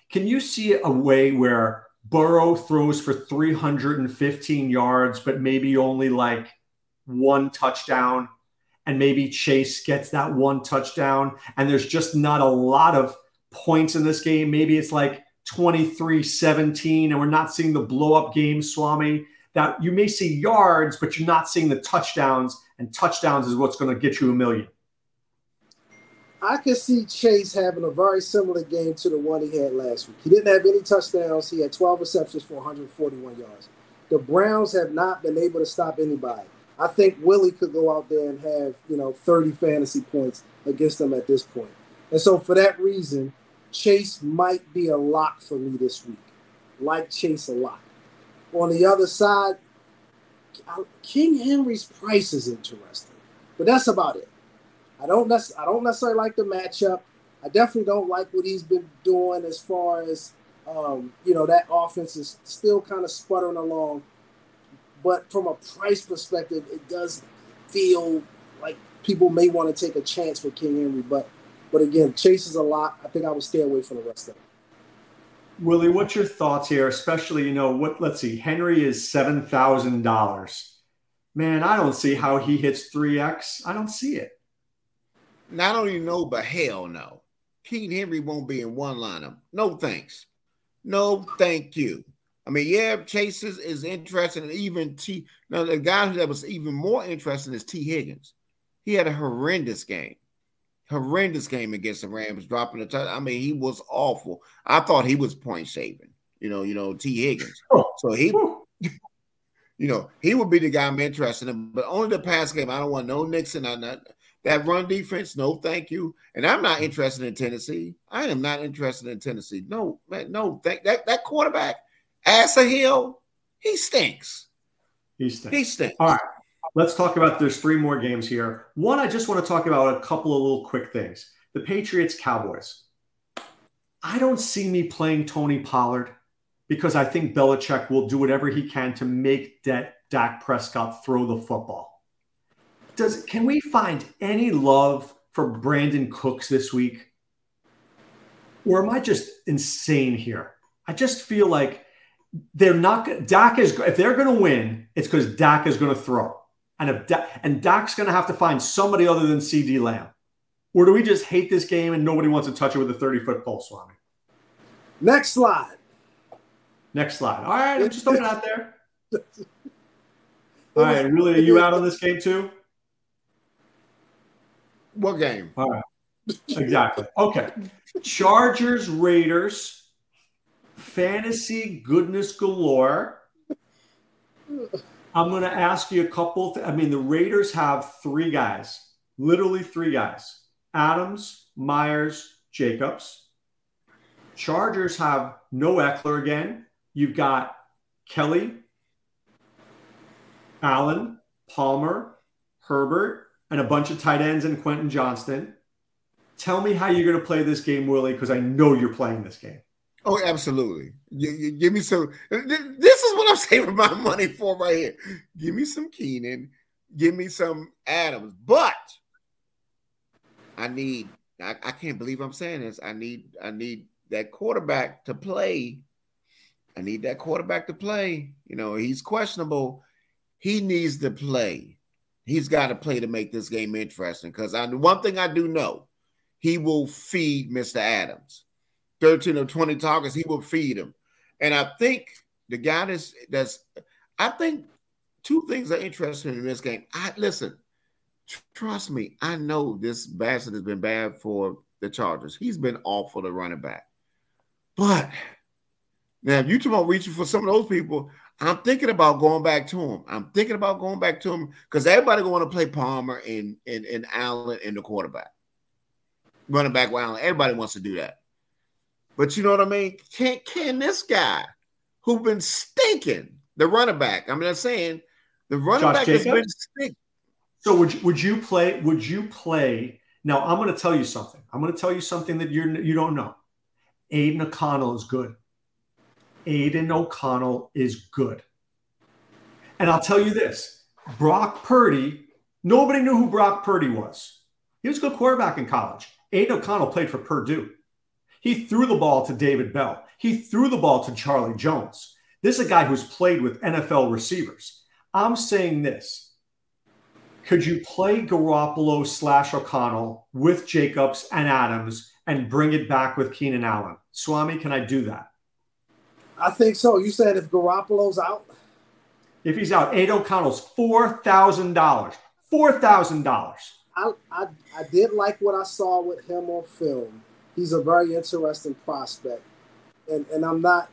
Can you see a way where Burrow throws for 315 yards, but maybe only like one touchdown? And maybe Chase gets that one touchdown, and there's just not a lot of points in this game. Maybe it's like 23 17, and we're not seeing the blow up game, Swami. That you may see yards, but you're not seeing the touchdowns, and touchdowns is what's going to get you a million. I could see Chase having a very similar game to the one he had last week. He didn't have any touchdowns. He had 12 receptions for 141 yards. The Browns have not been able to stop anybody. I think Willie could go out there and have, you know, 30 fantasy points against them at this point. And so for that reason, Chase might be a lock for me this week. Like Chase a lot. On the other side, King Henry's price is interesting, but that's about it. I don't I don't necessarily like the matchup. I definitely don't like what he's been doing as far as um, you know that offense is still kind of sputtering along. But from a price perspective, it does feel like people may want to take a chance for King Henry. But but again, Chase is a lot. I think I would stay away from the rest of it. Willie, what's your thoughts here? Especially, you know, what let's see, Henry is seven thousand dollars. Man, I don't see how he hits 3x. I don't see it. Not only no, but hell no. King Henry won't be in one lineup. No thanks. No, thank you. I mean, yeah, Chase is, is interesting, and even T. Now, the guy that was even more interesting is T. Higgins. He had a horrendous game, horrendous game against the Rams, dropping the touch. I mean, he was awful. I thought he was point shaving. You know, you know T Higgins. Oh. So he, you know, he would be the guy I'm interested in. But only the pass game. I don't want no Mixon. I not that run defense. No, thank you. And I'm not interested in Tennessee. I am not interested in Tennessee. No, man, no. Thank that that quarterback, Asa Hill, he stinks. He stinks. He stinks. All right. Let's talk about there's three more games here. One, I just want to talk about a couple of little quick things. The Patriots Cowboys. I don't see me playing Tony Pollard because I think Belichick will do whatever he can to make that Dak Prescott throw the football. Does can we find any love for Brandin Cooks this week? Or am I just insane here? I just feel like they're not Dak is if they're going to win, it's because Dak is going to throw. And if da, and Dak's going to have to find somebody other than CeeDee Lamb. Or do we just hate this game and nobody wants to touch it with a 30 foot pole, Swami? Next slide. Next slide. All right, I'm just throwing it out there. All right, really, are you out on this game too? What game? All right, exactly. Okay, Chargers Raiders, fantasy goodness galore. I'm going to ask you a couple. Th- I mean, the Raiders have three guys, literally three guys: Adams, Meyers, Jacobs. Chargers have no Ekeler again. You've got Kelley, Allen, Palmer, Herbert, and a bunch of tight ends and Quentin Johnston. Tell me how you're going to play this game, Willie, because I know you're playing this game. Oh, absolutely. You, you, give me some. This is what I'm saving my money for right here. Give me some Keenan. Give me some Adams. But I need. I, I can't believe I'm saying this. I need. I need that quarterback to play I need that quarterback to play. You know, he's questionable. He needs to play. He's got to play to make this game interesting. Because I one thing I do know, he will feed Mr. Adams. 13 or 20 targets, he will feed him. And I think the guy that's that's I think two things are interesting in this game. I listen, trust me, I know this Bassett has been bad for the Chargers. He's been awful to running back. But now, if you talk about reaching for some of those people, I'm thinking about going back to him. I'm thinking about going back to him because everybody going to play Palmer and, and and Allen in the quarterback, running back with Allen. Everybody wants to do that. But you know what I mean? Can can this guy who's been stinking the running back? I mean, I'm saying the running Josh back Jacobs? has been stinking. So would you, would you play? Would you play? Now I'm going to tell you something. I'm going to tell you something that you you don't know. Aidan O'Connell is good. Aidan O'Connell is good. And I'll tell you this Brock Purdy, nobody knew who Brock Purdy was. He was a good quarterback in college. Aidan O'Connell played for Purdue. He threw the ball to David Bell. He threw the ball to Charlie Jones. This is a guy who's played with NFL receivers. I'm saying this. Could you play Garoppolo slash O'Connell with Jacobs and Adams and bring it back with Keenan Allen? Swami, can I do that? I think so. You said if Garoppolo's out? If he's out, Aid O'Connell's four thousand dollars. Four thousand dollars. I, I I did like what I saw with him on film. He's a very interesting prospect, and and I'm not.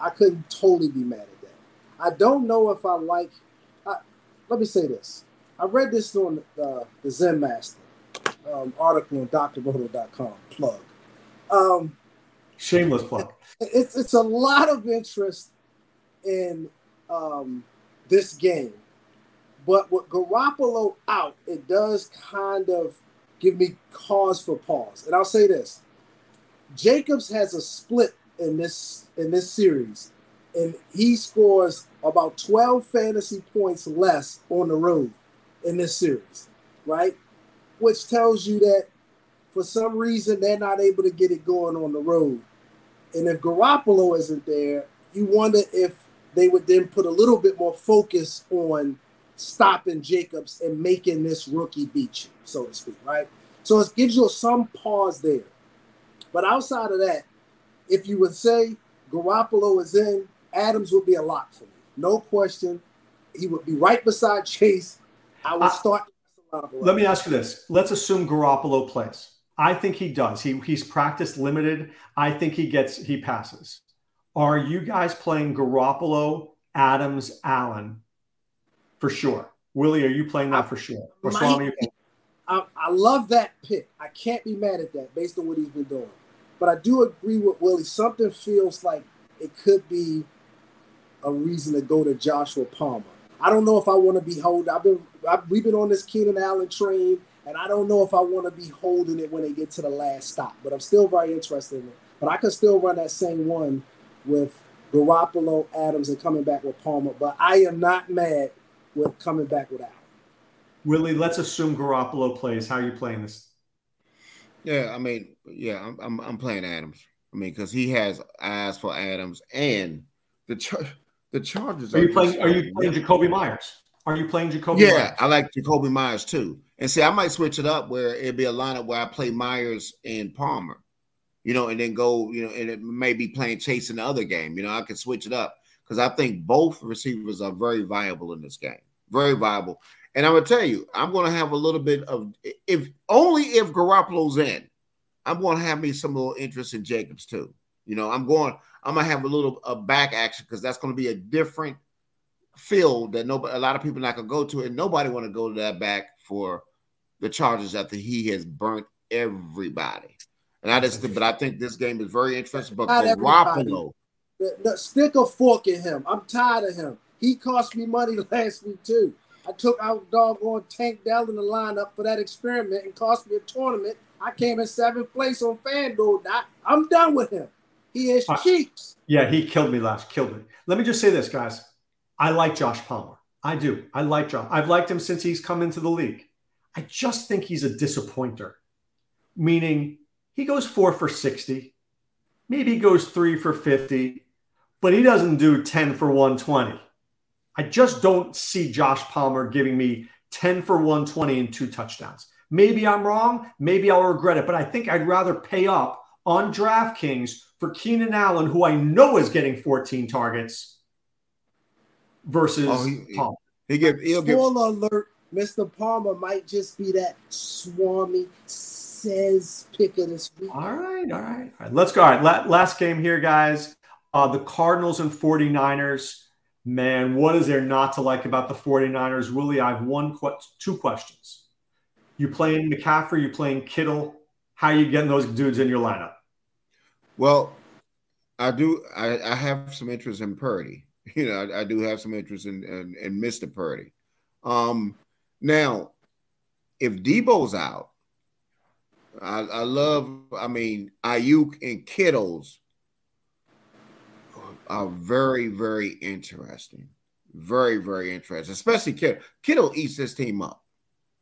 I couldn't totally be mad at that. I don't know if I like. I, let me say this. I read this on the, the Zen Master um, article on drroto.com. Plug. Um, Shameless plug. It's it's a lot of interest in um, this game, but with Garoppolo out, it does kind of give me cause for pause. And I'll say this: Jacobs has a split in this in this series, and he scores about 12 fantasy points less on the road in this series, right? Which tells you that for some reason they're not able to get it going on the road. And if Garoppolo isn't there, you wonder if they would then put a little bit more focus on stopping Jacobs and making this rookie beat you, so to speak, right? So it gives you some pause there. But outside of that, if you would say Garoppolo is in, Adams would be a lock for me. No question. He would be right beside Chase. I would start. Let me ask you this. Let's assume Garoppolo plays. I think he does. He he's practice limited. I think he gets he passes. Are you guys playing Garoppolo, Adams, Allen for sure? Willie, are you playing that for sure? Or Swami, I, I love that pick. I can't be mad at that based on what he's been doing. But I do agree with Willie. Something feels like it could be a reason to go to Joshua Palmer. I don't know if I want to be holding. I've been I've, we've been on this Keenan Allen train, and I don't know if I want to be holding it when they get to the last stop. But I'm still very interested in it. But I could still run that same one with Garoppolo, Adams, and coming back with Palmer. But I am not mad with coming back with Allen. Willie, let's assume Garoppolo plays. How are you playing this? Yeah, I mean, yeah, I'm I'm, I'm playing Adams. I mean, because he has eyes for Adams and the char- the Chargers. Are, are you playing? Are you playing Jakobi Meyers? Are you playing Jakobi? Yeah, Meyers? I like Jakobi Meyers too. And see, I might switch it up where it'd be a lineup where I play Meyers and Palmer, you know, and then go, you know, and it may be playing Chase in the other game. You know, I could switch it up because I think both receivers are very viable in this game. Very viable. And I'm gonna tell you, I'm gonna have a little bit of if only if Garoppolo's in, I'm gonna have me some little interest in Jacobs too. You know, I'm going, I'm gonna have a little a back action because that's gonna be a different field that nobody a lot of people not gonna go to, and nobody want to go to that back for the Chargers after he has burnt everybody. And I just but I think this game is very interesting. But Garoppolo. Stick a fork in him. I'm tired of him. He cost me money last week too. I took out doggone Tank Dell in the lineup for that experiment and cost me a tournament. I came in seventh place on FanDuel. I, I'm done with him. He is uh, cheeks. Yeah, he killed me last. Killed me. Let me just say this, guys. I like Josh Palmer. I do. I like Josh. I've liked him since he's come into the league. I just think he's a disappointer, meaning he goes four for 60, maybe he goes three for 50, but he doesn't do 10 for 120. I just don't see Josh Palmer giving me 10 for 120 and two touchdowns. Maybe I'm wrong. Maybe I'll regret it, but I think I'd rather pay up on DraftKings for Keenan Allen, who I know is getting 14 targets, versus oh, he, Palmer. He, give, he'll Spoiler give. alert: Mr. Palmer might just be that Swami says pick of this week. All right, all right, all right. Let's go. All right, last game here, guys. Uh, the Cardinals and 49ers. Man, what is there not to like about the 49ers? Willie, I have one, two questions. You playing McCaffrey? You playing Kittle? How are you getting those dudes in your lineup? Well, I do. I, I have some interest in Purdy. You know, I, I do have some interest in, in, in Mr. Purdy. Um, now, if Deebo's out, I, I love. I mean, Aiyuk and Kittles are very, very interesting. Very, very interesting. Especially Kittle. Kittle eats this team up.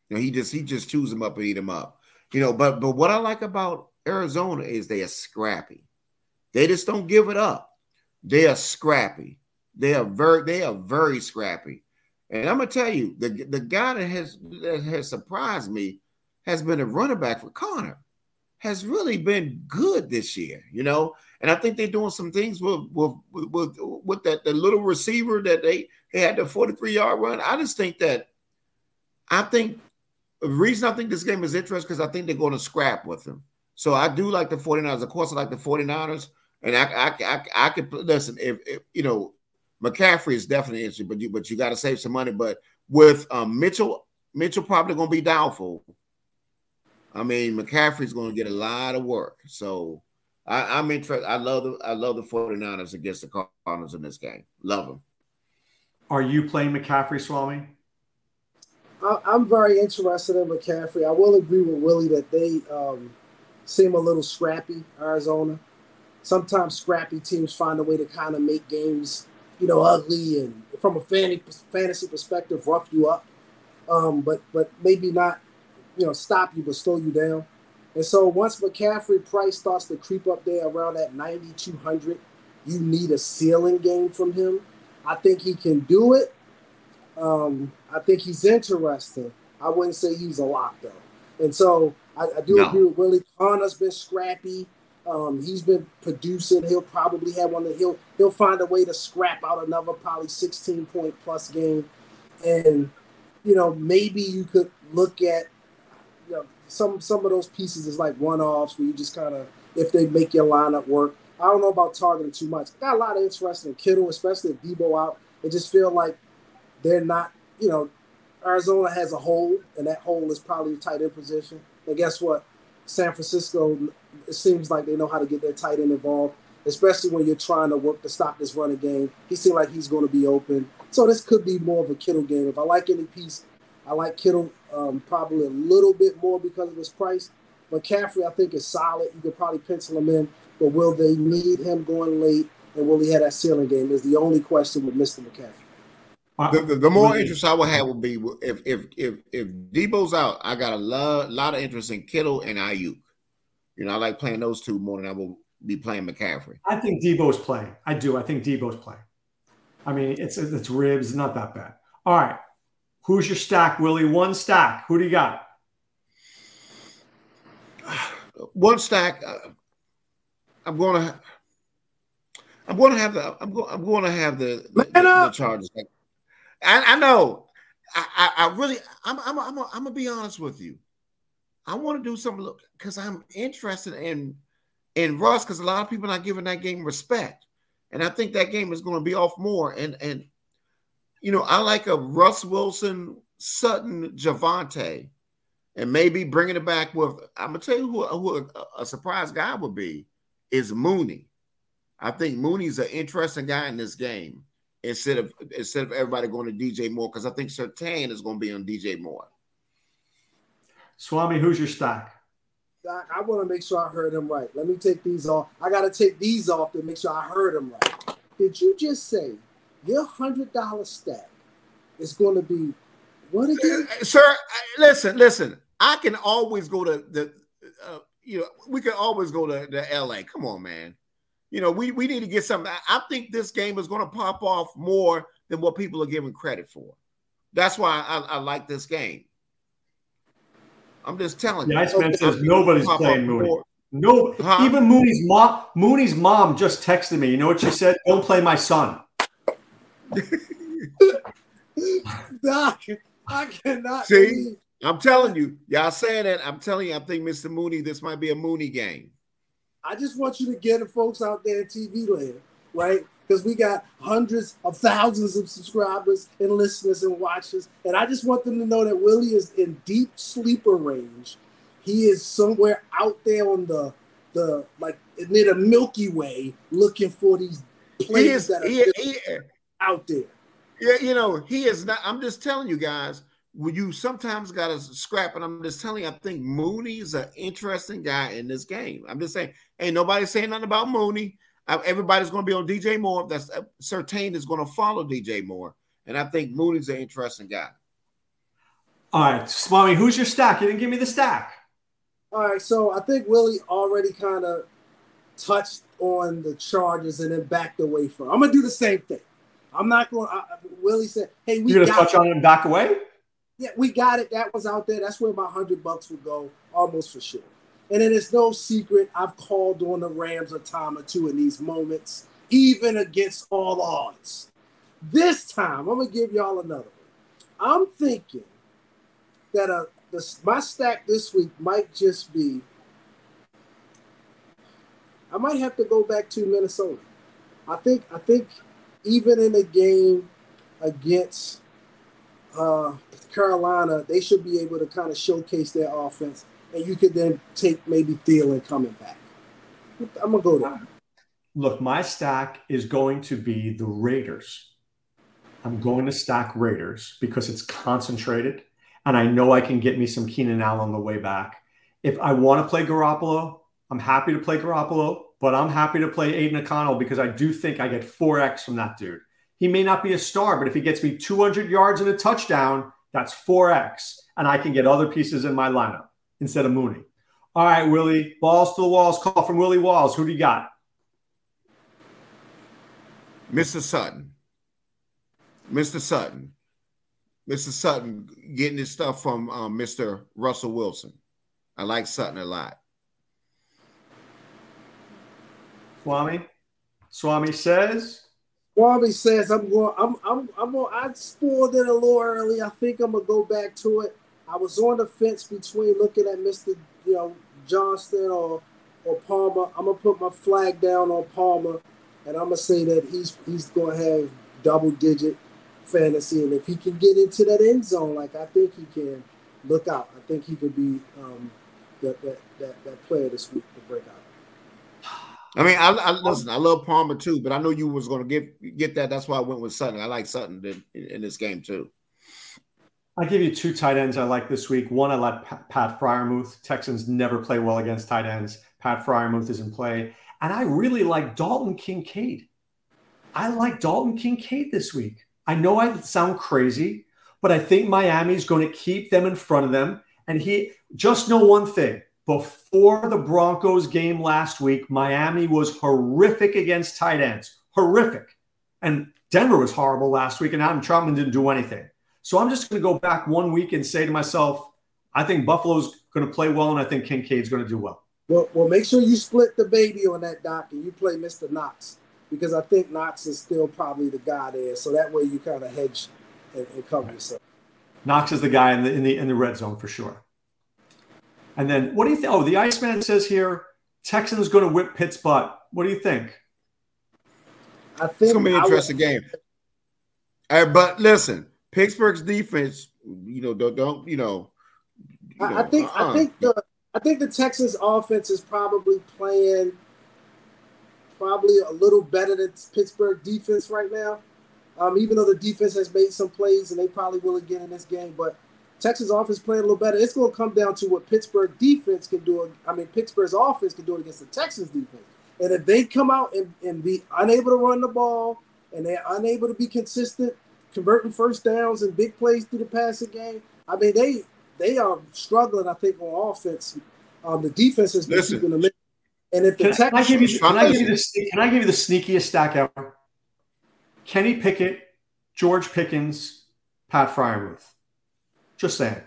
You know, he just he just chews them up and eat them up. You know, but but what I like about Arizona is they are scrappy. They just don't give it up. They are scrappy. They are very they are very scrappy. And I'm gonna tell you, the the guy that has that has surprised me has been a running back for Conner. Has really been good this year, you know. And I think they're doing some things with with with, with that the little receiver that they, they had the 43 yard run. I just think that I think the reason I think this game is interesting because I think they're going to scrap with them. So I do like the 49ers. Of course, I like the 49ers. And I I, I, I could listen if, if, you know McCaffrey is definitely interesting, but you but you got to save some money. But with um, Mitchell, Mitchell probably going to be doubtful. I mean, McCaffrey's going to get a lot of work. So I, am interested. I love the I love the 49ers against the Cardinals in this game. Love them. Are you playing McCaffrey, Swami? I, am very interested in McCaffrey. I will agree with Willie that they um, seem a little scrappy, Arizona. Sometimes scrappy teams find a way to kind of make games, you know, ugly and from a fantasy perspective, rough you up. Um, but but maybe not, you know, stop you but slow you down. And so once McCaffrey price starts to creep up there around that 9,200, you need a ceiling game from him. I think he can do it. Um, I think he's interesting. I wouldn't say he's a lock though. And so I, I do no. agree with Willie. Conner's been scrappy. Um, he's been producing. He'll probably have one that he'll he'll find a way to scrap out another probably 16 point plus game. And you know, maybe you could look at some some of those pieces is like one offs where you just kind of if they make your lineup work. I don't know about targeting too much. Got a lot of interest in Kittle, especially if Deebo out. It just feel like they're not, you know, Arizona has a hole, and that hole is probably the tight end position. And guess what? San Francisco, it seems like they know how to get their tight end involved, especially when you're trying to work to stop this running game. He seemed like he's going to be open. So this could be more of a Kittle game. If I like any piece, I like Kittle um, probably a little bit more because of his price. But Caffrey, I think, is solid. You could probably pencil him in. But will they need him going late? And will he have that ceiling game? Is the only question with Mr. McCaffrey. The, the, the, more interest I would have would be if if if if Deebo's out, I got a lot, lot of interest in Kittle and Aiyuk. You know, I like playing those two more than I will be playing McCaffrey. I think Deebo's playing. I do. I think Deebo's playing. I mean, it's it's ribs, not that bad. All right, who's your stack, Willie? One stack. Who do you got? One stack. Uh, I'm gonna. I'm going to have the. I'm going. I'm going to have the the, the, the Chargers. I, I know. I, I, really, I'm, I'm, I'm, I'm gonna be honest with you. I want to do something Look, because I'm interested in in Russ because a lot of people are not giving that game respect, and I think that game is going to be off more. And and you know, I like a Russ Wilson, Sutton, Javonte, and maybe bringing it back with. I'm gonna tell you who, who a, a surprise guy would be is Mooney. I think Mooney's an interesting guy in this game instead of instead of everybody going to DJ Moore because I think Surtain is going to be on DJ Moore. Swami, who's your stock? Doc, I want to make sure I heard him right. Let me take these off. I got to take these off to make sure I heard him right. Did you just say your hundred dollar stack is going to be what again, uh, sir? Listen, listen. I can always go to the, uh, you know, we can always go to, to L.A. Come on, man you know, we, we need to get something. I think this game is going to pop off more than what people are giving credit for. That's why I, I like this game. I'm just telling yeah, you. Nice says nobody's playing Mooney. More. No, huh? even Mooney's mom. Mooney's mom just texted me. You know what she said? Don't play my son. Doc, I cannot. See, believe. I'm telling you, y'all saying that. I'm telling you, I think Mr. Mooney, this might be a Mooney game. I just want you to get the folks out there in TV land, right? Because we got hundreds of thousands of subscribers and listeners and watchers. And I just want them to know that Willie is in deep sleeper range. He is somewhere out there on the the like near the Milky Way looking for these players that are he, he, out there. Yeah, you know, he is not. I'm just telling you guys, you sometimes got to scrap. And I'm just telling you, I think Mooney's an interesting guy in this game. I'm just saying, ain't nobody saying nothing about Mooney. Everybody's going to be on DJ Moore. That's uh, Surtain is going to follow DJ Moore. And I think Mooney's an interesting guy. All right, Swami, who's your stack? You didn't give me the stack. All right, so I think Willie already kind of touched on the Chargers and then backed away from. I'm gonna do the same thing. I'm not going. to Willie said, "Hey, we." You're gonna touch on it and back away. Yeah, we got it. That was out there. That's where my hundred bucks would go, almost for sure. And it is no secret I've called on the Rams a time or two in these moments, even against all odds. This time, I'm gonna give y'all another one. I'm thinking that uh, the, my stack this week might just be. I might have to go back to Minnesota. I think I think even in a game against uh, Carolina, they should be able to kind of showcase their offense, and you could then take maybe Thielen coming back. I'm gonna go there. Look, my stack is going to be the Raiders. I'm going to stack Raiders because it's concentrated. and I know I can get me some Keenan Allen on the way back. If I want to play Garoppolo, I'm happy to play Garoppolo, but I'm happy to play Aiden O'Connell because I do think I get 4x from that dude. He may not be a star, but if he gets me 200 yards and a touchdown, that's 4x, and I can get other pieces in my lineup instead of Mooney. All right, Willie, balls to the walls. Call from Willie Walls. Who do you got? Mr. Sutton. Mr. Sutton. Mr. Sutton getting his stuff from um, Mr. Russell Wilson. I like Sutton a lot. Swami. Swami says. Swami says I'm going. I'm. I'm. I'm. Going, I spoiled it a little early. I think I'm gonna go back to it. I was on the fence between looking at Mr. You know Johnston or or Palmer. I'm gonna put my flag down on Palmer, and I'm gonna say that he's he's gonna have double digit fantasy, and if he can get into that end zone, like I think he can, look out. I think he could be um, that, that that that player this week to break out. I mean, I, I oh. listen. I love Palmer too, but I know you was going to get get that. That's why I went with Sutton. I like Sutton in, in this game too. I give you two tight ends I like this week. One, I like Pat Freiermuth. Texans never play well against tight ends. Pat Freiermuth is in play. And I really like Dalton Kincaid. I like Dalton Kincaid this week. I know I sound crazy, but I think Miami's going to keep them in front of them. And he just know one thing before the Broncos game last week, Miami was horrific against tight ends. Horrific. And Denver was horrible last week, and Adam Trautman didn't do anything. So I'm just going to go back one week and say to myself, I think Buffalo's going to play well, and I think Kincaid's going to do well. Well, well, make sure you split the baby on that doc and you play Mr. Knox because I think Knox is still probably the guy there. So that way you kind of hedge and, and cover yourself. Knox is the guy in the in the in the red zone for sure. And then what do you think? Oh, the Iceman says here Texans going to whip Pitt's butt. What do you think? I think it's going to be an interesting game. but listen, Pittsburgh's defense, you know, don't, don't you know? You know I think uh-uh. I think the I think the Texans offense is probably playing probably a little better than Pittsburgh defense right now. Um, even though the defense has made some plays and they probably will again in this game, but Texas offense playing a little better. It's going to come down to what Pittsburgh defense can do. I mean, Pittsburgh's offense can do it against the Texans defense. And if they come out and, and be unable to run the ball and they're unable to be consistent converting first downs and big plays through the passing game. I mean, they they are struggling. I think on offense. Um, the defense has been Listen, keeping them. In. And if the can, I give you, can I give you the can I give you the sneakiest stack ever? Kenny Pickett, George Pickens, Pat Freiermuth. Just saying.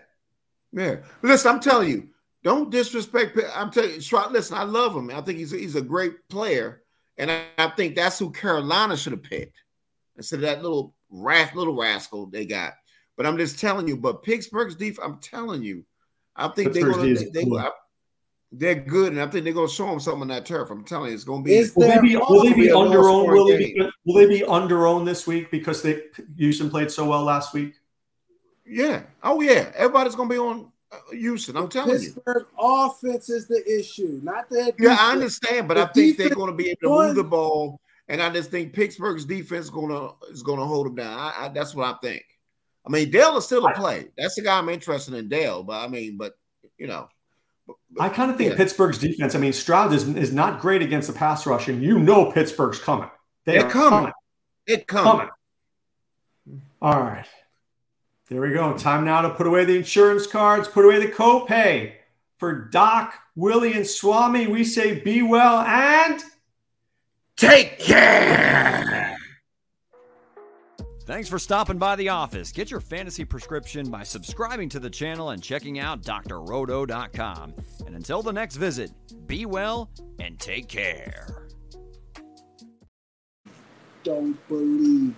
Yeah, listen, I'm telling you, don't disrespect. I'm telling you, listen, I love him. I think he's he's a great player, and I, I think that's who Carolina should have picked instead of that little ras- little rascal they got. But I'm just telling you. But Pittsburgh's defense, I'm telling you, I think they're going to they, they, they're good, and I think they're going to show them something on that turf. I'm telling you, it's going to be. Will they be, will they be under owned? Will they be, will they be under owned this week because they Houston played so well last week? Yeah. Oh yeah. Everybody's going to be on uh, Houston. I'm telling Pittsburgh you. Pittsburgh offense is the issue, not that. Yeah, I understand, but the I think they're going to be able to move the ball and I just think Pittsburgh's defense is gonna is gonna hold them down. I, I, that's what I think. I mean, Dell is still a play. That's the guy I'm interested in, Dell. But I mean, but you know, but, I kind of think yeah. Pittsburgh's defense. I mean, Stroud is is not great against the pass rush, and you know Pittsburgh's coming. They are coming. coming. It coming. coming. All right. There we go. Time now to put away the insurance cards, put away the copay. For Doc, Willie, and Swami, we say be well and Take care. Thanks for stopping by the office. Get your fantasy prescription by subscribing to the channel and checking out drroto.com. And until the next visit, be well and take care. Don't believe